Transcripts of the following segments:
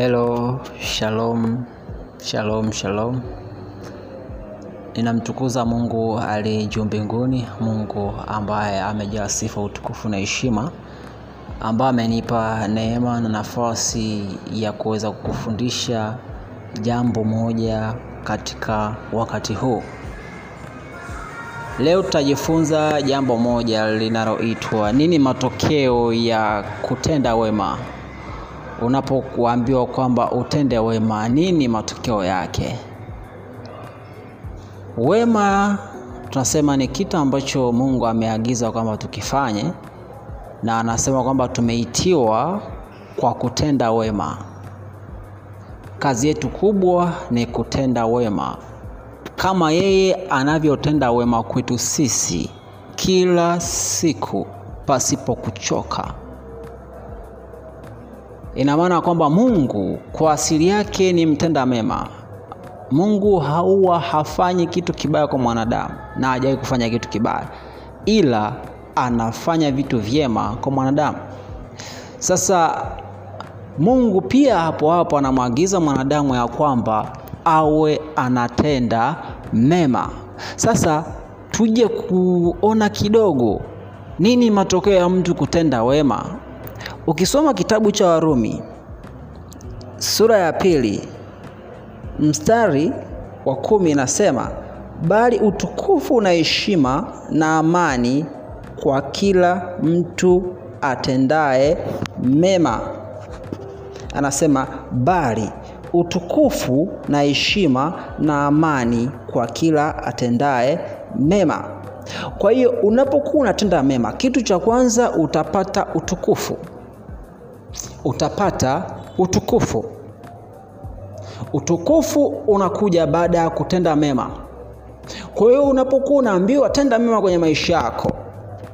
Hello, shalom, shalom, shalom. Ninamtukuza Mungu aliye juu mbinguni, Mungu ambaye amejaa sifa, utukufu na heshima, ambaye amenipa neema na nafasi ya kuweza kukufundisha jambo moja katika wakati huu. Leo tutajifunza jambo moja linaloitwa nini matokeo ya kutenda wema. Unapokuambiwa kwamba utende wema, nini matokeo yake? Wema tunasema ni kitu ambacho Mungu ameagiza kwamba tukifanye, na anasema kwamba tumeitiwa kwa kutenda wema. Kazi yetu kubwa ni kutenda wema, kama yeye anavyotenda wema kwetu sisi kila siku pasipo kuchoka. Ina maana kwamba Mungu kwa asili yake ni mtenda mema. Mungu hauwa hafanyi kitu kibaya kwa mwanadamu na hajawahi kufanya kitu kibaya, ila anafanya vitu vyema kwa mwanadamu. Sasa Mungu pia hapo hapo anamwagiza mwanadamu ya kwamba awe anatenda mema. Sasa tuje kuona kidogo nini matokeo ya mtu kutenda wema. Ukisoma kitabu cha Warumi sura ya pili mstari wa kumi inasema, bali utukufu na heshima na amani kwa kila mtu atendaye mema. Anasema bali utukufu na heshima na amani kwa kila atendaye mema. Kwa hiyo unapokuwa unatenda mema, kitu cha kwanza utapata utukufu, utapata utukufu. Utukufu unakuja baada ya kutenda mema. Kwa hiyo unapokuwa unaambiwa tenda mema kwenye maisha yako,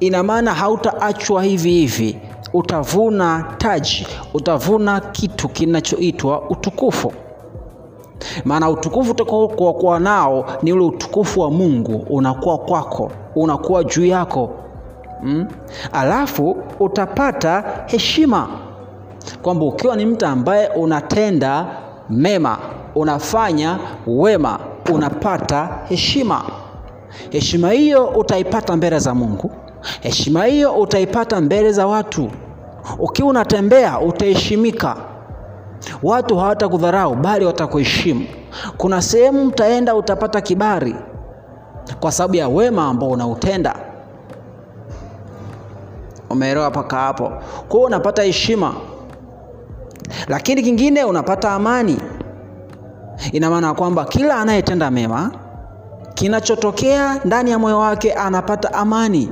ina maana hautaachwa hivi hivi, utavuna taji, utavuna kitu kinachoitwa utukufu. Maana utukufu utakaokuwa nao ni ule utukufu wa Mungu unakuwa kwako, unakuwa juu yako mm? Alafu utapata heshima, kwamba ukiwa ni mtu ambaye unatenda mema, unafanya wema, unapata heshima. Heshima hiyo utaipata mbele za Mungu, heshima hiyo utaipata mbele za watu. Ukiwa unatembea utaheshimika, watu hawatakudharau bali watakuheshimu. Kuna sehemu utaenda utapata kibali kwa sababu ya wema ambao unautenda. Umeelewa mpaka hapo? Kwa hiyo unapata heshima, lakini kingine unapata amani. Ina maana kwamba kila anayetenda mema, kinachotokea ndani ya moyo wake anapata amani.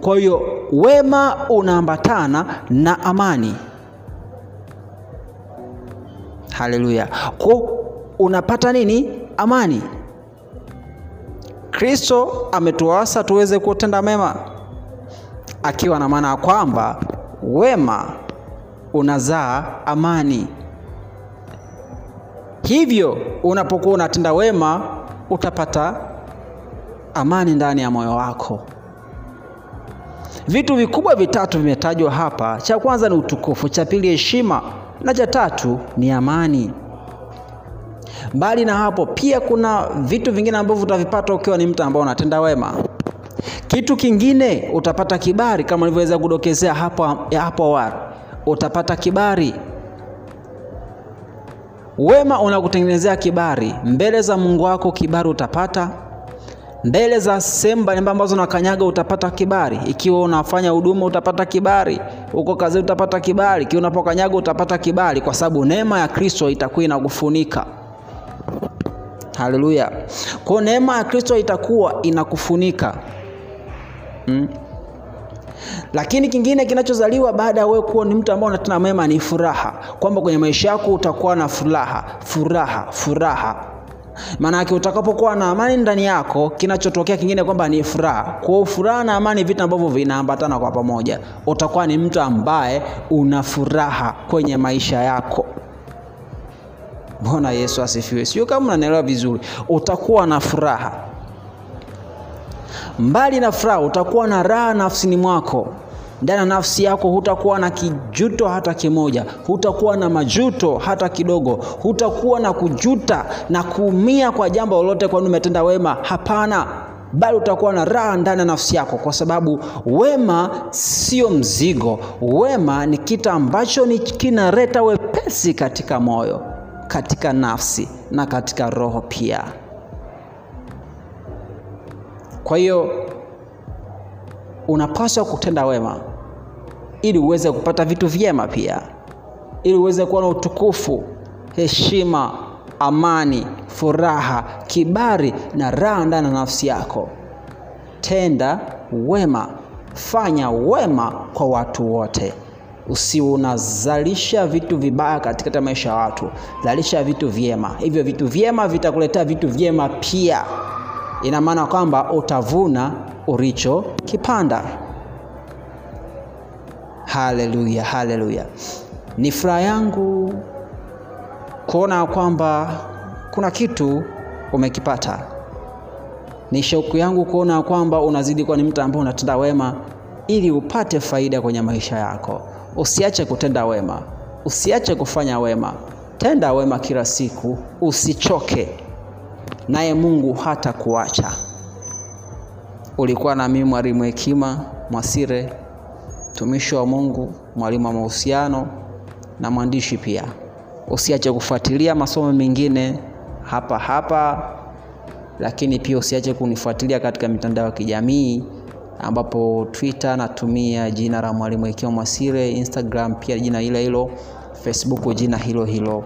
Kwa hiyo wema unaambatana na amani. Haleluya! Kwa unapata nini? Amani. Kristo ametuasa tuweze kutenda mema, akiwa na maana ya kwamba wema unazaa amani. Hivyo unapokuwa unatenda wema utapata amani ndani ya moyo wako. Vitu vikubwa vitatu vimetajwa hapa. Cha kwanza ni utukufu, cha pili heshima, na cha tatu ni amani. Mbali na hapo, pia kuna vitu vingine ambavyo utavipata ukiwa ni mtu ambaye unatenda wema. Kitu kingine utapata kibali, kama nilivyoweza kudokezea hapo hapo awali, utapata kibali. Wema unakutengenezea kibali mbele za Mungu wako, kibali utapata mbele za sehemu mbalimbali ambazo unakanyaga utapata kibali. Ikiwa unafanya huduma utapata kibali, uko kazi utapata kibali, ikiwa unapokanyaga utapata kibali, kwa sababu neema ya Kristo itakuwa inakufunika. Haleluya! Kwa neema ya Kristo itakuwa inakufunika hmm. Lakini kingine kinachozaliwa baada ya wewe kuwa ni mtu ambaye unatenda mema ni furaha, kwamba kwenye maisha yako utakuwa na furaha, furaha, furaha maana yake utakapokuwa na amani ndani yako, kinachotokea kingine kwamba ni furaha. Kwa furaha na amani, vitu ambavyo vinaambatana kwa pamoja, utakuwa ni mtu ambaye una furaha kwenye maisha yako. Bwana Yesu asifiwe. Sio kama unanielewa vizuri, utakuwa na furaha. Mbali na furaha, utakuwa na raha nafsini mwako. ndani ya nafsi yako hutakuwa na kijuto hata kimoja, hutakuwa na majuto hata kidogo, hutakuwa na kujuta na kuumia kwa jambo lolote, kwani umetenda wema. Hapana, bali utakuwa na raha ndani ya nafsi yako, kwa sababu wema sio mzigo. Wema ni kitu ambacho ni kinaleta wepesi katika moyo, katika nafsi na katika roho pia. Kwa hiyo unapaswa kutenda wema ili uweze kupata vitu vyema pia, ili uweze kuwa na utukufu, heshima, amani, furaha, kibali na raha ndani ya nafsi yako. Tenda wema, fanya wema kwa watu wote. Usiwe unazalisha vitu vibaya katika maisha ya watu, zalisha vitu vyema. Hivyo vitu vyema vitakuletea vitu vyema pia. Ina maana kwamba utavuna ulichokipanda. Haleluya, haleluya! Ni furaha yangu kuona kwamba kuna kitu umekipata. Ni shauku yangu kuona kwamba unazidi kuwa ni mtu ambaye unatenda wema ili upate faida kwenye maisha yako. Usiache kutenda wema, usiache kufanya wema. Tenda wema kila siku, usichoke, naye Mungu hata kuacha. Ulikuwa na mimi mwalimu Hekima Mwasire, mtumishi wa Mungu, mwalimu wa mahusiano na mwandishi pia. Usiache kufuatilia masomo mengine hapa hapa, lakini pia usiache kunifuatilia katika mitandao ya kijamii ambapo Twitter natumia jina la mwalimu Hekima Mwasire, Instagram pia jina hilo hilo, Facebook jina hilo hilo.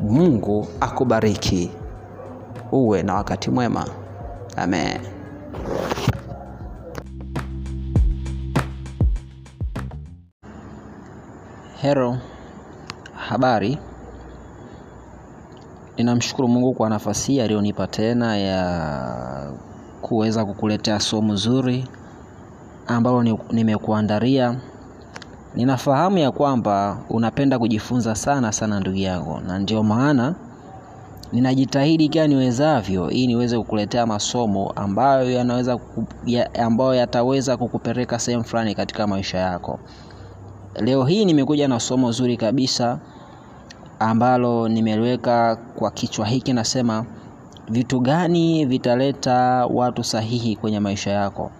Mungu akubariki, uwe na wakati mwema. Amen. Hero, habari. Ninamshukuru Mungu kwa nafasi hii aliyonipa tena ya kuweza kukuletea somo zuri ambalo nimekuandalia. Ninafahamu ya kwamba unapenda kujifunza sana sana, ndugu yangu, na ndio maana ninajitahidi kila niwezavyo ili niweze kukuletea masomo ambayo yanaweza ya, ambayo yataweza kukupeleka sehemu fulani katika maisha yako. Leo hii nimekuja na somo zuri kabisa ambalo nimeliweka kwa kichwa hiki, nasema vitu gani vitaleta watu sahihi kwenye maisha yako?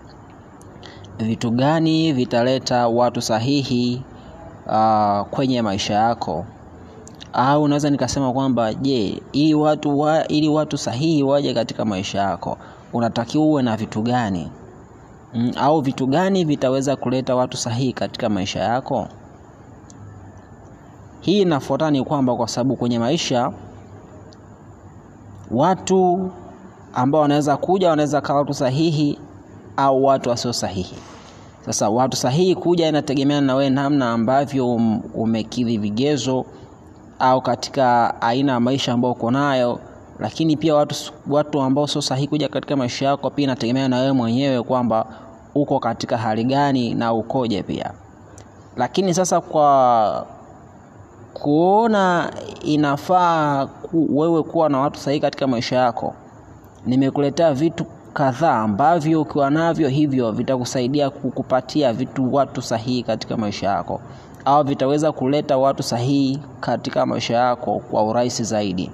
Vitu gani vitaleta watu sahihi uh, kwenye maisha yako? Au naweza nikasema kwamba je, ili watu wa, ili watu sahihi waje katika maisha yako unatakiwa uwe na vitu gani? Mm, au vitu gani vitaweza kuleta watu sahihi katika maisha yako? Hii inafuatana ni kwamba kwa sababu kwenye maisha watu ambao wanaweza kuja wanaweza kawa watu sahihi au watu wasio sahihi. Sasa watu sahihi kuja inategemeana na wewe namna ambavyo umekidhi vigezo au katika aina ya maisha ambayo uko nayo, lakini pia watu, watu ambao sio sahihi kuja katika maisha yako pia inategemea na wewe mwenyewe kwamba uko katika hali gani na ukoje pia. Lakini sasa kwa kuona inafaa wewe kuwa na watu sahihi katika maisha yako, nimekuletea vitu kadhaa ambavyo ukiwa navyo hivyo vitakusaidia kukupatia vitu watu sahihi katika maisha yako, au vitaweza kuleta watu sahihi katika maisha yako kwa urahisi zaidi.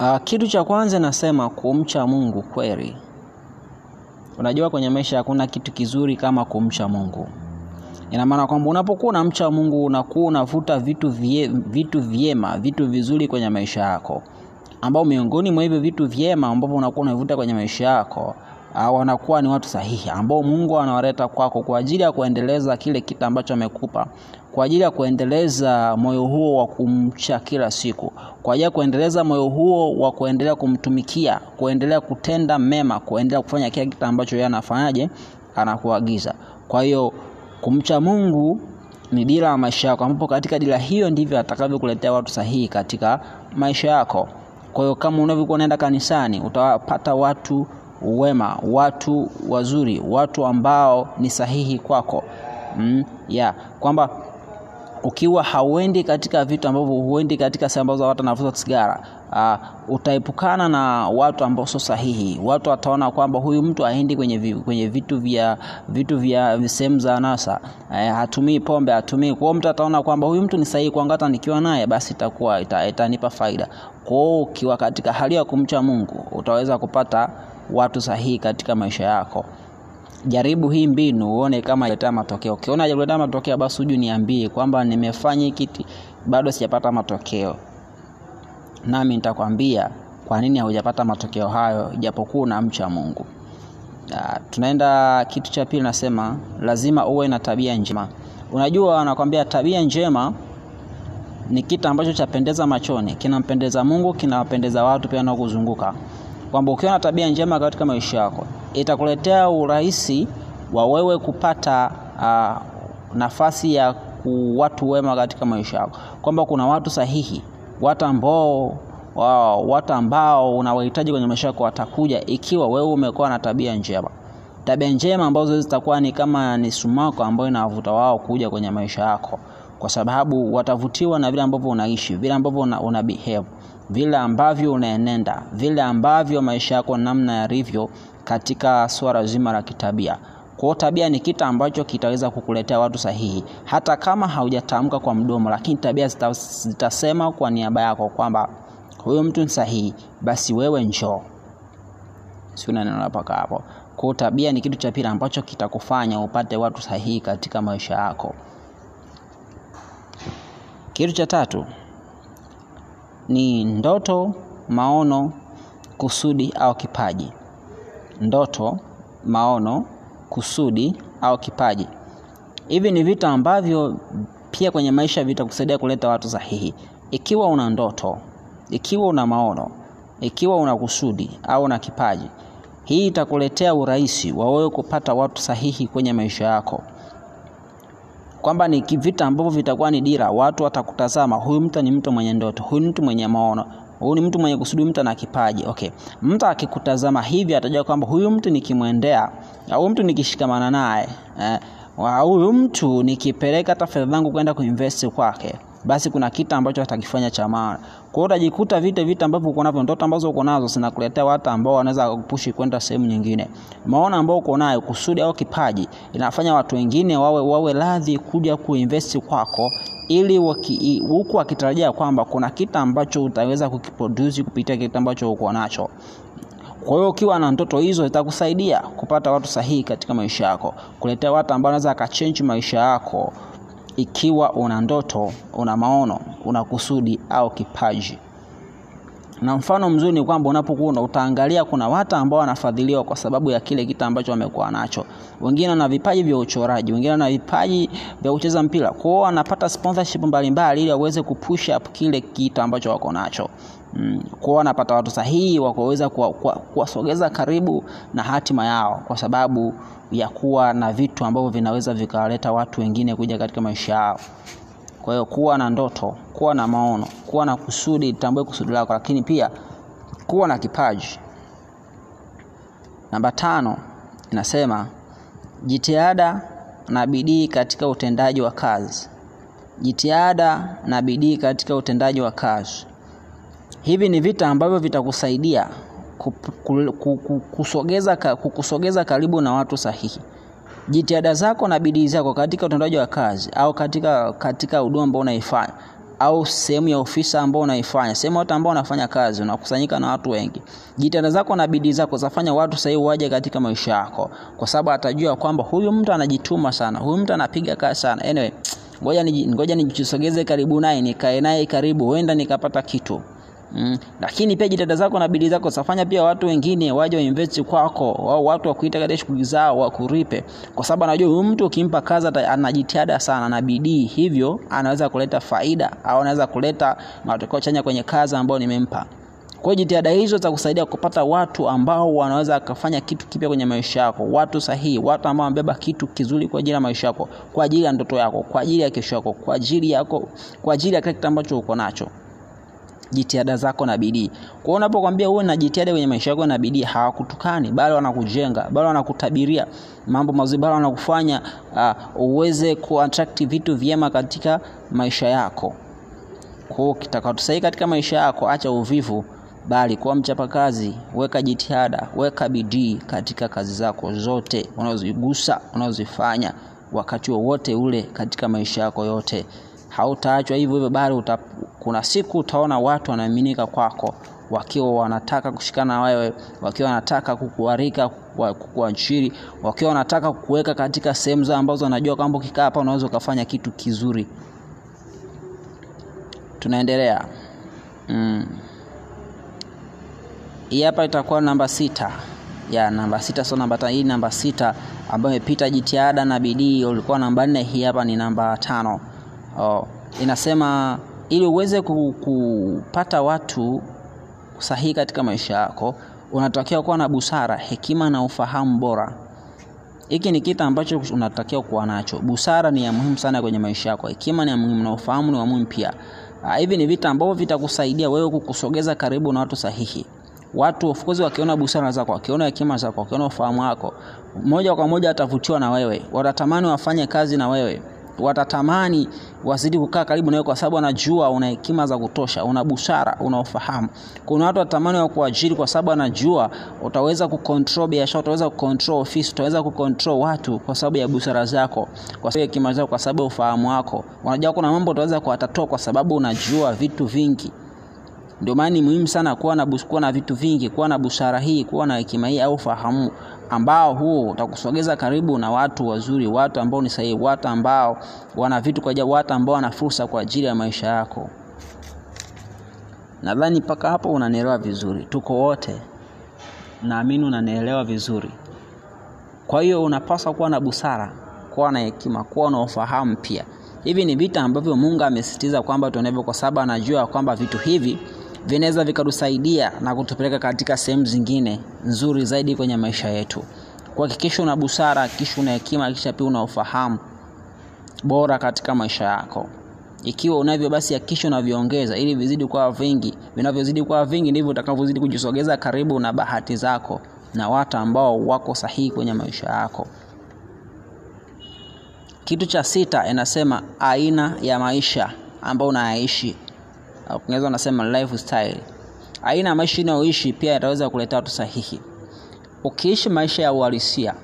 Uh, kitu cha kwanza nasema kumcha Mungu kweli. Unajua, kwenye maisha hakuna kitu kizuri kama kumcha Mungu. Ina maana kwamba unapokuwa unamcha Mungu unakuwa unavuta vitu vie, vitu vyema, vitu vizuri kwenye maisha yako, ambao miongoni mwa hivyo vitu vyema ambavyo unakuwa unavuta kwenye maisha yako wanakuwa ni watu sahihi ambao Mungu anawaleta kwako kwa ajili ya kuendeleza kile kitu ambacho amekupa, kwa ajili ya kuendeleza moyo huo wa kumcha kila siku, kwa ajili ya kuendeleza moyo huo wa kuendelea kumtumikia, kuendelea kutenda mema, kuendelea kufanya kile kitu ambacho yeye anafanyaje, anakuagiza. Kwa hiyo kumcha Mungu ni dira ya maisha yako, ambapo katika dira hiyo ndivyo atakavyokuletea watu sahihi katika maisha yako. Kwa hiyo kama unavyokuwa unaenda kanisani, utawapata watu wema, watu wazuri, watu ambao ni sahihi kwako. Mm, yeah. Kwamba ukiwa hauendi katika vitu ambavyo huendi katika sehemu ambazo watu wanavuta sigara uh, utaepukana na watu ambao sio sahihi. Watu wataona kwamba huyu mtu aendi kwenye, kwenye vitu vya vitu vya sehemu za anasa uh, hatumii pombe, hatumii kwao. Mtu ataona kwamba huyu mtu ni sahihi kwangu, hata nikiwa naye basi itakuwa ita, itanipa faida. Kwao ukiwa katika hali ya kumcha Mungu utaweza kupata watu sahihi katika maisha yako. Jaribu hii mbinu uone kama italeta matokeo. Ukiona haijaleta matokeo, basi huju niambie kwamba nimefanya hiki bado sijapata matokeo, nami nitakwambia kwa nini haujapata matokeo hayo, japokuwa unamcha Mungu. Uh, tunaenda kitu cha pili, nasema lazima uwe na tabia njema. Unajua, anakwambia tabia njema ni kitu ambacho chapendeza machoni, kinampendeza Mungu, kinawapendeza watu pia wanaokuzunguka kwamba ukiwa na tabia njema katika maisha yako itakuletea urahisi wa wewe kupata uh, nafasi ya watu wema katika maisha yako, kwamba kuna watu sahihi, watu ambao wow, watu ambao unawahitaji kwenye maisha yako watakuja ikiwa wewe umekuwa na tabia njema. Tabia njema ambazo zitakuwa ni kama ni sumako ambayo inawavuta wao kuja kwenye maisha yako, kwa sababu watavutiwa na vile ambavyo unaishi, vile ambavyo una, una behave vile ambavyo unaenenda, vile ambavyo maisha yako namna yalivyo katika swala zima la kitabia. Kwa tabia ni kitu ambacho kitaweza kukuletea watu sahihi, hata kama haujatamka kwa mdomo, lakini tabia zitasema kwa niaba yako kwamba huyo mtu ni sahihi, basi wewe njoo. Si mpaka hapo? Kwa tabia ni kitu cha pili ambacho kitakufanya upate watu sahihi katika maisha yako. Kitu cha tatu ni ndoto, maono, kusudi au kipaji. Ndoto, maono, kusudi au kipaji, hivi ni vitu ambavyo pia kwenye maisha vitakusaidia kuleta watu sahihi. Ikiwa una ndoto, ikiwa una maono, ikiwa una kusudi au una kipaji, hii itakuletea urahisi wa kupata watu sahihi kwenye maisha yako kwamba ni vita ambavyo vitakuwa ni dira. Watu watakutazama, huyu mtu ni mtu mwenye ndoto, huyu mtu mwenye maono, huyu ni mtu mwenye kusudi, mtu ana kipaji. Okay, mtu akikutazama hivi atajua kwamba huyu mtu nikimwendea, au mtu nikishikamana naye, eh, huyu mtu nikipeleka hata fedha zangu kwenda kuinvest kwake, basi kuna kitu ambacho atakifanya cha maana. Kwa utajikuta vite vitu ambavyo uko navyo, ndoto ambazo uko nazo zinakuletea watu ambao wanaweza kukupushi kwenda sehemu nyingine. Maono ambao uko nayo, kusudi au kipaji, inafanya watu wengine wawe wawe radhi kuja kuinvest kwako, ili huku wakitarajia kwamba kuna kitu ambacho utaweza kukiproduce kupitia kitu ambacho uko nacho. Kwa hiyo ukiwa na ndoto hizo zitakusaidia kupata watu sahihi katika maisha yako, kuletea watu ambao wanaweza akachange maisha yako ikiwa una ndoto, una maono, una kusudi au kipaji. Na mfano mzuri ni kwamba unapokuwa utaangalia, kuna watu ambao wanafadhiliwa kwa sababu ya kile kitu ambacho wamekuwa nacho. Wengine wana vipaji vya uchoraji, wengine wana vipaji vya kucheza mpira, kwa wanapata sponsorship mbalimbali ili waweze kupush up kile kitu ambacho wako nacho. Mm, kuwa wanapata watu sahihi wa kuweza kuwasogeza karibu na hatima yao, kwa sababu ya kuwa na vitu ambavyo vinaweza vikawaleta watu wengine kuja katika maisha yao. Kwa hiyo kuwa na ndoto, kuwa na maono, kuwa na kusudi, tambue kusudi lako, lakini pia kuwa na kipaji. Namba tano inasema jitihada na bidii katika utendaji wa kazi. Jitihada na bidii katika utendaji wa kazi. Hivi ni vita ambavyo vitakusaidia kukusogeza, kukusogeza karibu na watu sahihi. Jitihada zako na bidii zako katika utendaji wa kazi au katika katika huduma ambao unaifanya au sehemu ya ofisa ambao unaifanya, sehemu watu ambao unafanya kazi, unakusanyika na watu wengi. Jitihada zako na bidii zako zafanya watu sahihi waje katika maisha yako, kwa sababu atajua kwamba huyu mtu anajituma sana, huyu mtu anapiga kazi sana. Anyway, ngoja ni ngoja nijisogeze karibu naye, nikae naye karibu, huenda nikapata kitu. Mm. Lakini pia jitihada zako na bidii zako zafanya pia watu wengine waje wainvest kwako, au watu wakuita katika shughuli zao wakuripe, kwa sababu anajua huyu mtu ukimpa kazi ana sana na bidii, hivyo anaweza kuleta faida au anaweza kuleta matokeo chanya kwenye kazi ambayo nimempa. Kwa jitihada hizo zitakusaidia kupata watu ambao wanaweza kufanya kitu kipya kwenye maisha yako, watu sahihi, watu ambao wamebeba kitu kizuri kwa ajili ya maisha yako, kwa ajili ya ndoto yako, kwa ajili ya kesho yako, kwa ajili yako, kwa ajili ya kile ambacho uko nacho. Jitihada zako na bidii. Kwa unapokwambia uwe na jitihada kwenye maisha yako na bidii, hawakutukani bali wanakujenga, bali wanakutabiria mambo mazuri, bali wanakufanya uh, uweze kuattract vitu vyema katika maisha yako. Kwa hiyo katika maisha yako, acha uvivu, bali kuwa mchapakazi, weka jitihada, weka bidii katika kazi zako zote unazozigusa, unazozifanya wakati wowote ule katika maisha yako yote. Hautaachwa hivyo hivyo, bali kuna siku utaona watu wanaaminika kwako wakiwa wanataka kushikana na wewe, wakiwa wanataka kukuarika, kukuajiri, wakiwa wanataka kukuweka katika sehemu zao ambazo wanajua kwamba ukikaa hapa unaweza ukafanya kitu kizuri. Tunaendelea. Mm. Hapa itakuwa namba sita ya namba sita, sio namba. Hii namba sita ambayo imepita jitihada na bidii, ulikuwa namba nne. Hii hapa ni namba tano. Oh, inasema ili uweze kupata watu sahihi katika maisha yako, unatakiwa kuwa na busara, hekima na ufahamu bora. Hiki ni kitu ambacho unatakiwa kuwa nacho. Busara ni ya muhimu sana kwenye maisha yako, hekima ni ya muhimu na ufahamu ni wa muhimu pia. Hivi ni vitu ambavyo vitakusaidia wewe kukusogeza karibu na watu sahihi. Watu of wakiona busara zako, wakiona hekima zako, wakiona ufahamu wako, moja kwa moja watavutiwa na wewe, watatamani wafanye kazi na wewe, watatamani wazidi kukaa karibu na wewe, kwa sababu anajua una hekima za kutosha, una busara, una ufahamu. Kuna watu watatamani wa kuajiri, kwa sababu anajua utaweza kucontrol biashara, utaweza kucontrol ofisi, utaweza kucontrol watu kwa sababu ya busara zako, kwa sababu ya hekima zako, kwa sababu ya ufahamu wako. Unajua kuna mambo utaweza kuwatatua kwa sababu unajua vitu vingi. Ndio maana ni muhimu sana kuwa na kuwa na vitu vingi, kuwa na busara hii, kuwa na hekima hii au fahamu, ambao huo utakusogeza karibu na watu wazuri, watu ambao ni sahihi, watu ambao wana vitu kwa ajili, watu ambao wana fursa kwa ajili ya maisha yako. Nadhani mpaka hapo unanielewa vizuri, tuko wote, naamini unanielewa vizuri. Kwa hiyo unapaswa kuwa na busara, kuwa na hekima, kuwa na ufahamu pia. Hivi ni vitu ambavyo Mungu amesisitiza kwamba tunavyo, kwa sababu anajua kwamba vitu hivi vinaweza vikatusaidia na kutupeleka katika sehemu zingine nzuri zaidi kwenye maisha yetu. Kuhakikisha una busara, kisha una hekima, kisha pia una ufahamu bora katika maisha yako. Ikiwa unavyo basi hakikisha unavyoongeza ili vizidi kuwa vingi. Vinavyozidi kuwa vingi ndivyo utakavyozidi kujisogeza karibu na bahati zako na watu ambao wako sahihi kwenye maisha yako. Kitu cha sita inasema aina ya maisha ambayo unayaishi. Unaweza wanasema lifestyle. Aina ya maisha unayoishi pia yataweza kuleta watu sahihi. Ukiishi maisha ya uhalisia,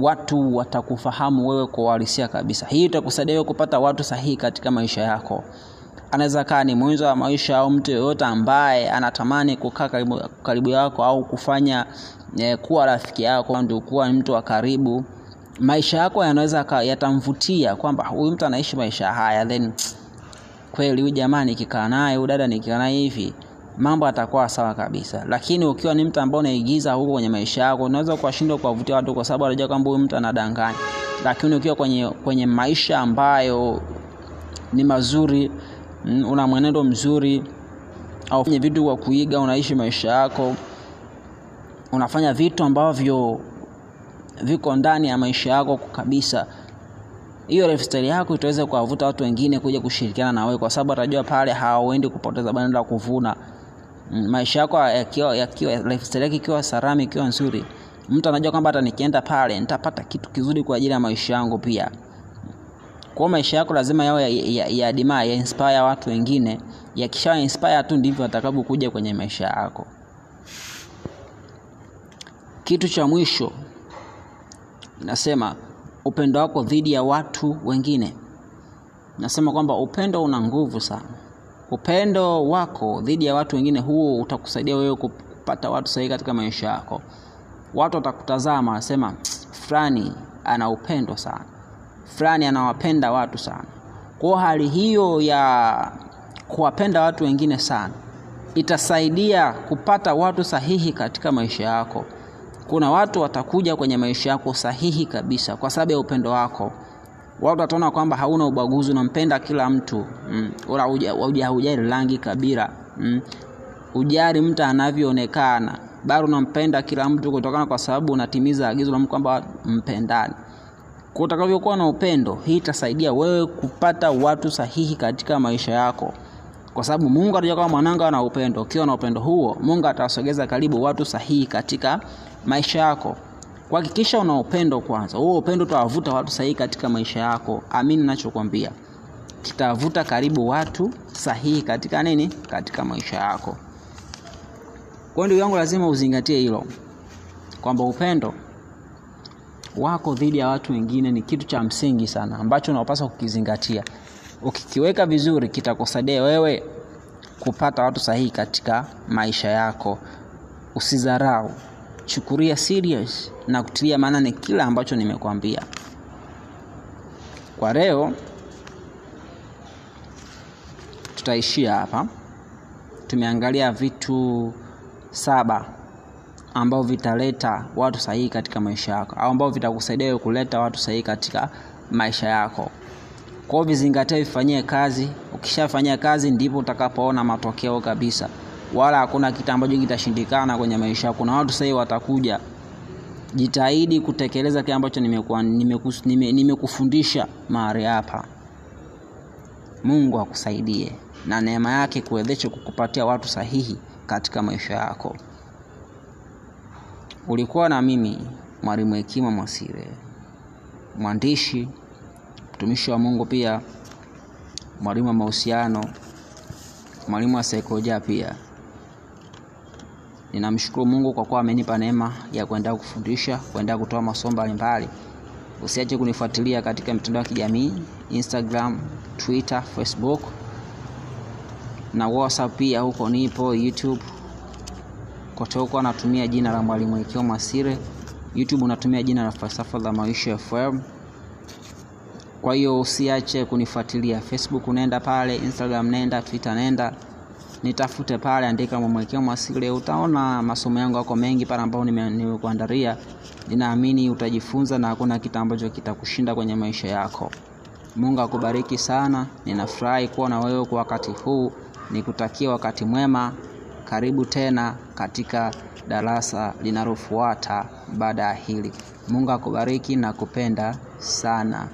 watu watakufahamu wewe kwa uhalisia kabisa. Hii itakusaidia wewe kupata watu sahihi katika maisha yako. Anaweza kaa ni mwenzo wa maisha au mtu yoyote ambaye anatamani kukaa karibu, yako au kufanya eh, kuwa rafiki yako, kuwa mtu wa karibu. Maisha yako yanaweza yatamvutia kwamba huyu mtu anaishi maisha haya, then kweli huyu jamaa nikikaa naye, huyu dada nikikaa naye hivi mambo atakuwa sawa kabisa. Lakini ukiwa ni mtu ambao unaigiza huko kwenye maisha yako, unaweza kuwashindwa kuwavutia watu kwa sababu anajua kwamba huyu mtu anadanganya. Lakini ukiwa kwenye, kwenye maisha ambayo ni mazuri, una mwenendo mzuri, au fanya vitu kwa kuiga, unaishi maisha yako, unafanya vitu ambavyo viko ndani ya maisha yako kabisa, hiyo lifestyle yako itaweza kuwavuta watu wengine kuja kushirikiana na wewe, kwa sababu atajua pale hawaendi kupoteza, bali kuvuna. Maisha yako yakiwa lifestyle yake ikiwa salama, ikiwa nzuri, mtu anajua kwamba hata nikienda pale nitapata kitu kizuri kwa ajili ya maisha yangu pia. Kwa maisha yako lazima yawe ya, ya, ya ya inspire watu wengine. Yakisha inspire tu ndivyo atakavyokuja kwenye maisha yako. Kitu cha mwisho nasema upendo wako dhidi ya watu wengine. Nasema kwamba upendo una nguvu sana. Upendo wako dhidi ya watu wengine, huo utakusaidia wewe kupata watu sahihi katika maisha yako. Watu watakutazama wanasema, fulani ana upendo sana, fulani anawapenda watu sana. Kwa hali hiyo ya kuwapenda watu wengine sana itasaidia kupata watu sahihi katika maisha yako. Kuna watu watakuja kwenye maisha yako sahihi kabisa kwa sababu ya upendo wako. Watu wataona kwamba hauna ubaguzi, unampenda kila mtu mm. Rangi, kabila mm. ujari mtu anavyoonekana, bado unampenda kila mtu kutokana kwa sababu unatimiza agizo la Mungu kwamba mpendane. Kwa na upendo, hii itasaidia wewe kupata watu sahihi katika maisha yako, kwa sababu Mungu atajua kama mwanangu ana upendo. Ukiwa na upendo huo, Mungu atawasogeza karibu watu sahihi katika maisha yako. Kuhakikisha una upendo kwanza, huo upendo utawavuta watu sahihi katika maisha yako. Amini nachokwambia kitavuta karibu watu sahihi katika nini, katika maisha yako. Kwa ndugu yangu, lazima uzingatie hilo kwamba upendo wako dhidi ya watu wengine ni kitu cha msingi sana ambacho unapaswa kukizingatia. Ukikiweka vizuri, kitakusaidia wewe kupata watu sahihi katika maisha yako. Usidharau, chukulia serious na kutilia maanani kila ambacho nimekwambia. Kwa leo tutaishia hapa. Tumeangalia vitu saba ambao vitaleta watu sahihi katika maisha yako au ambao vitakusaidia kuleta watu sahihi katika maisha yako. kwao vizingatia vifanyie kazi. Ukishafanyia kazi, ndipo utakapoona matokeo kabisa, wala hakuna kitu ambacho kitashindikana kwenye maisha yako, na watu sahihi watakuja. Jitahidi kutekeleza kile ambacho nimekufundisha nime, nime mahali hapa. Mungu akusaidie na neema yake kuwezeshe kukupatia watu sahihi katika maisha yako. Ulikuwa na mimi Mwalimu Hekima Mwasire, mwandishi, mtumishi wa Mungu, pia mwalimu wa mahusiano, mwalimu wa saikolojia pia. Ninamshukuru Mungu kwa kuwa amenipa neema ya kuendelea kufundisha, kuendelea kutoa masomo mbalimbali. Usiache kunifuatilia katika mitandao ya kijamii Instagram, Twitter, Facebook na WhatsApp pia, huko nipo YouTube kote anatumia jina la Mwalimu Hekima Masire. YouTube unatumia jina la Falsafa za Maisha FM. Kwa hiyo usiache kunifuatilia Facebook, nenda pale Instagram, nenda Twitter, nenda nitafute pale, andika Mwamwekeo Hekima utaona masomo yangu yako mengi pale ambao nimekuandalia. Ninaamini utajifunza na hakuna kitu ambacho kitakushinda kwenye maisha yako. Mungu akubariki sana. Ninafurahi kuwa na wewe kwa wakati huu, nikutakia wakati mwema. Karibu tena katika darasa linalofuata baada ya hili. Mungu akubariki na kupenda sana.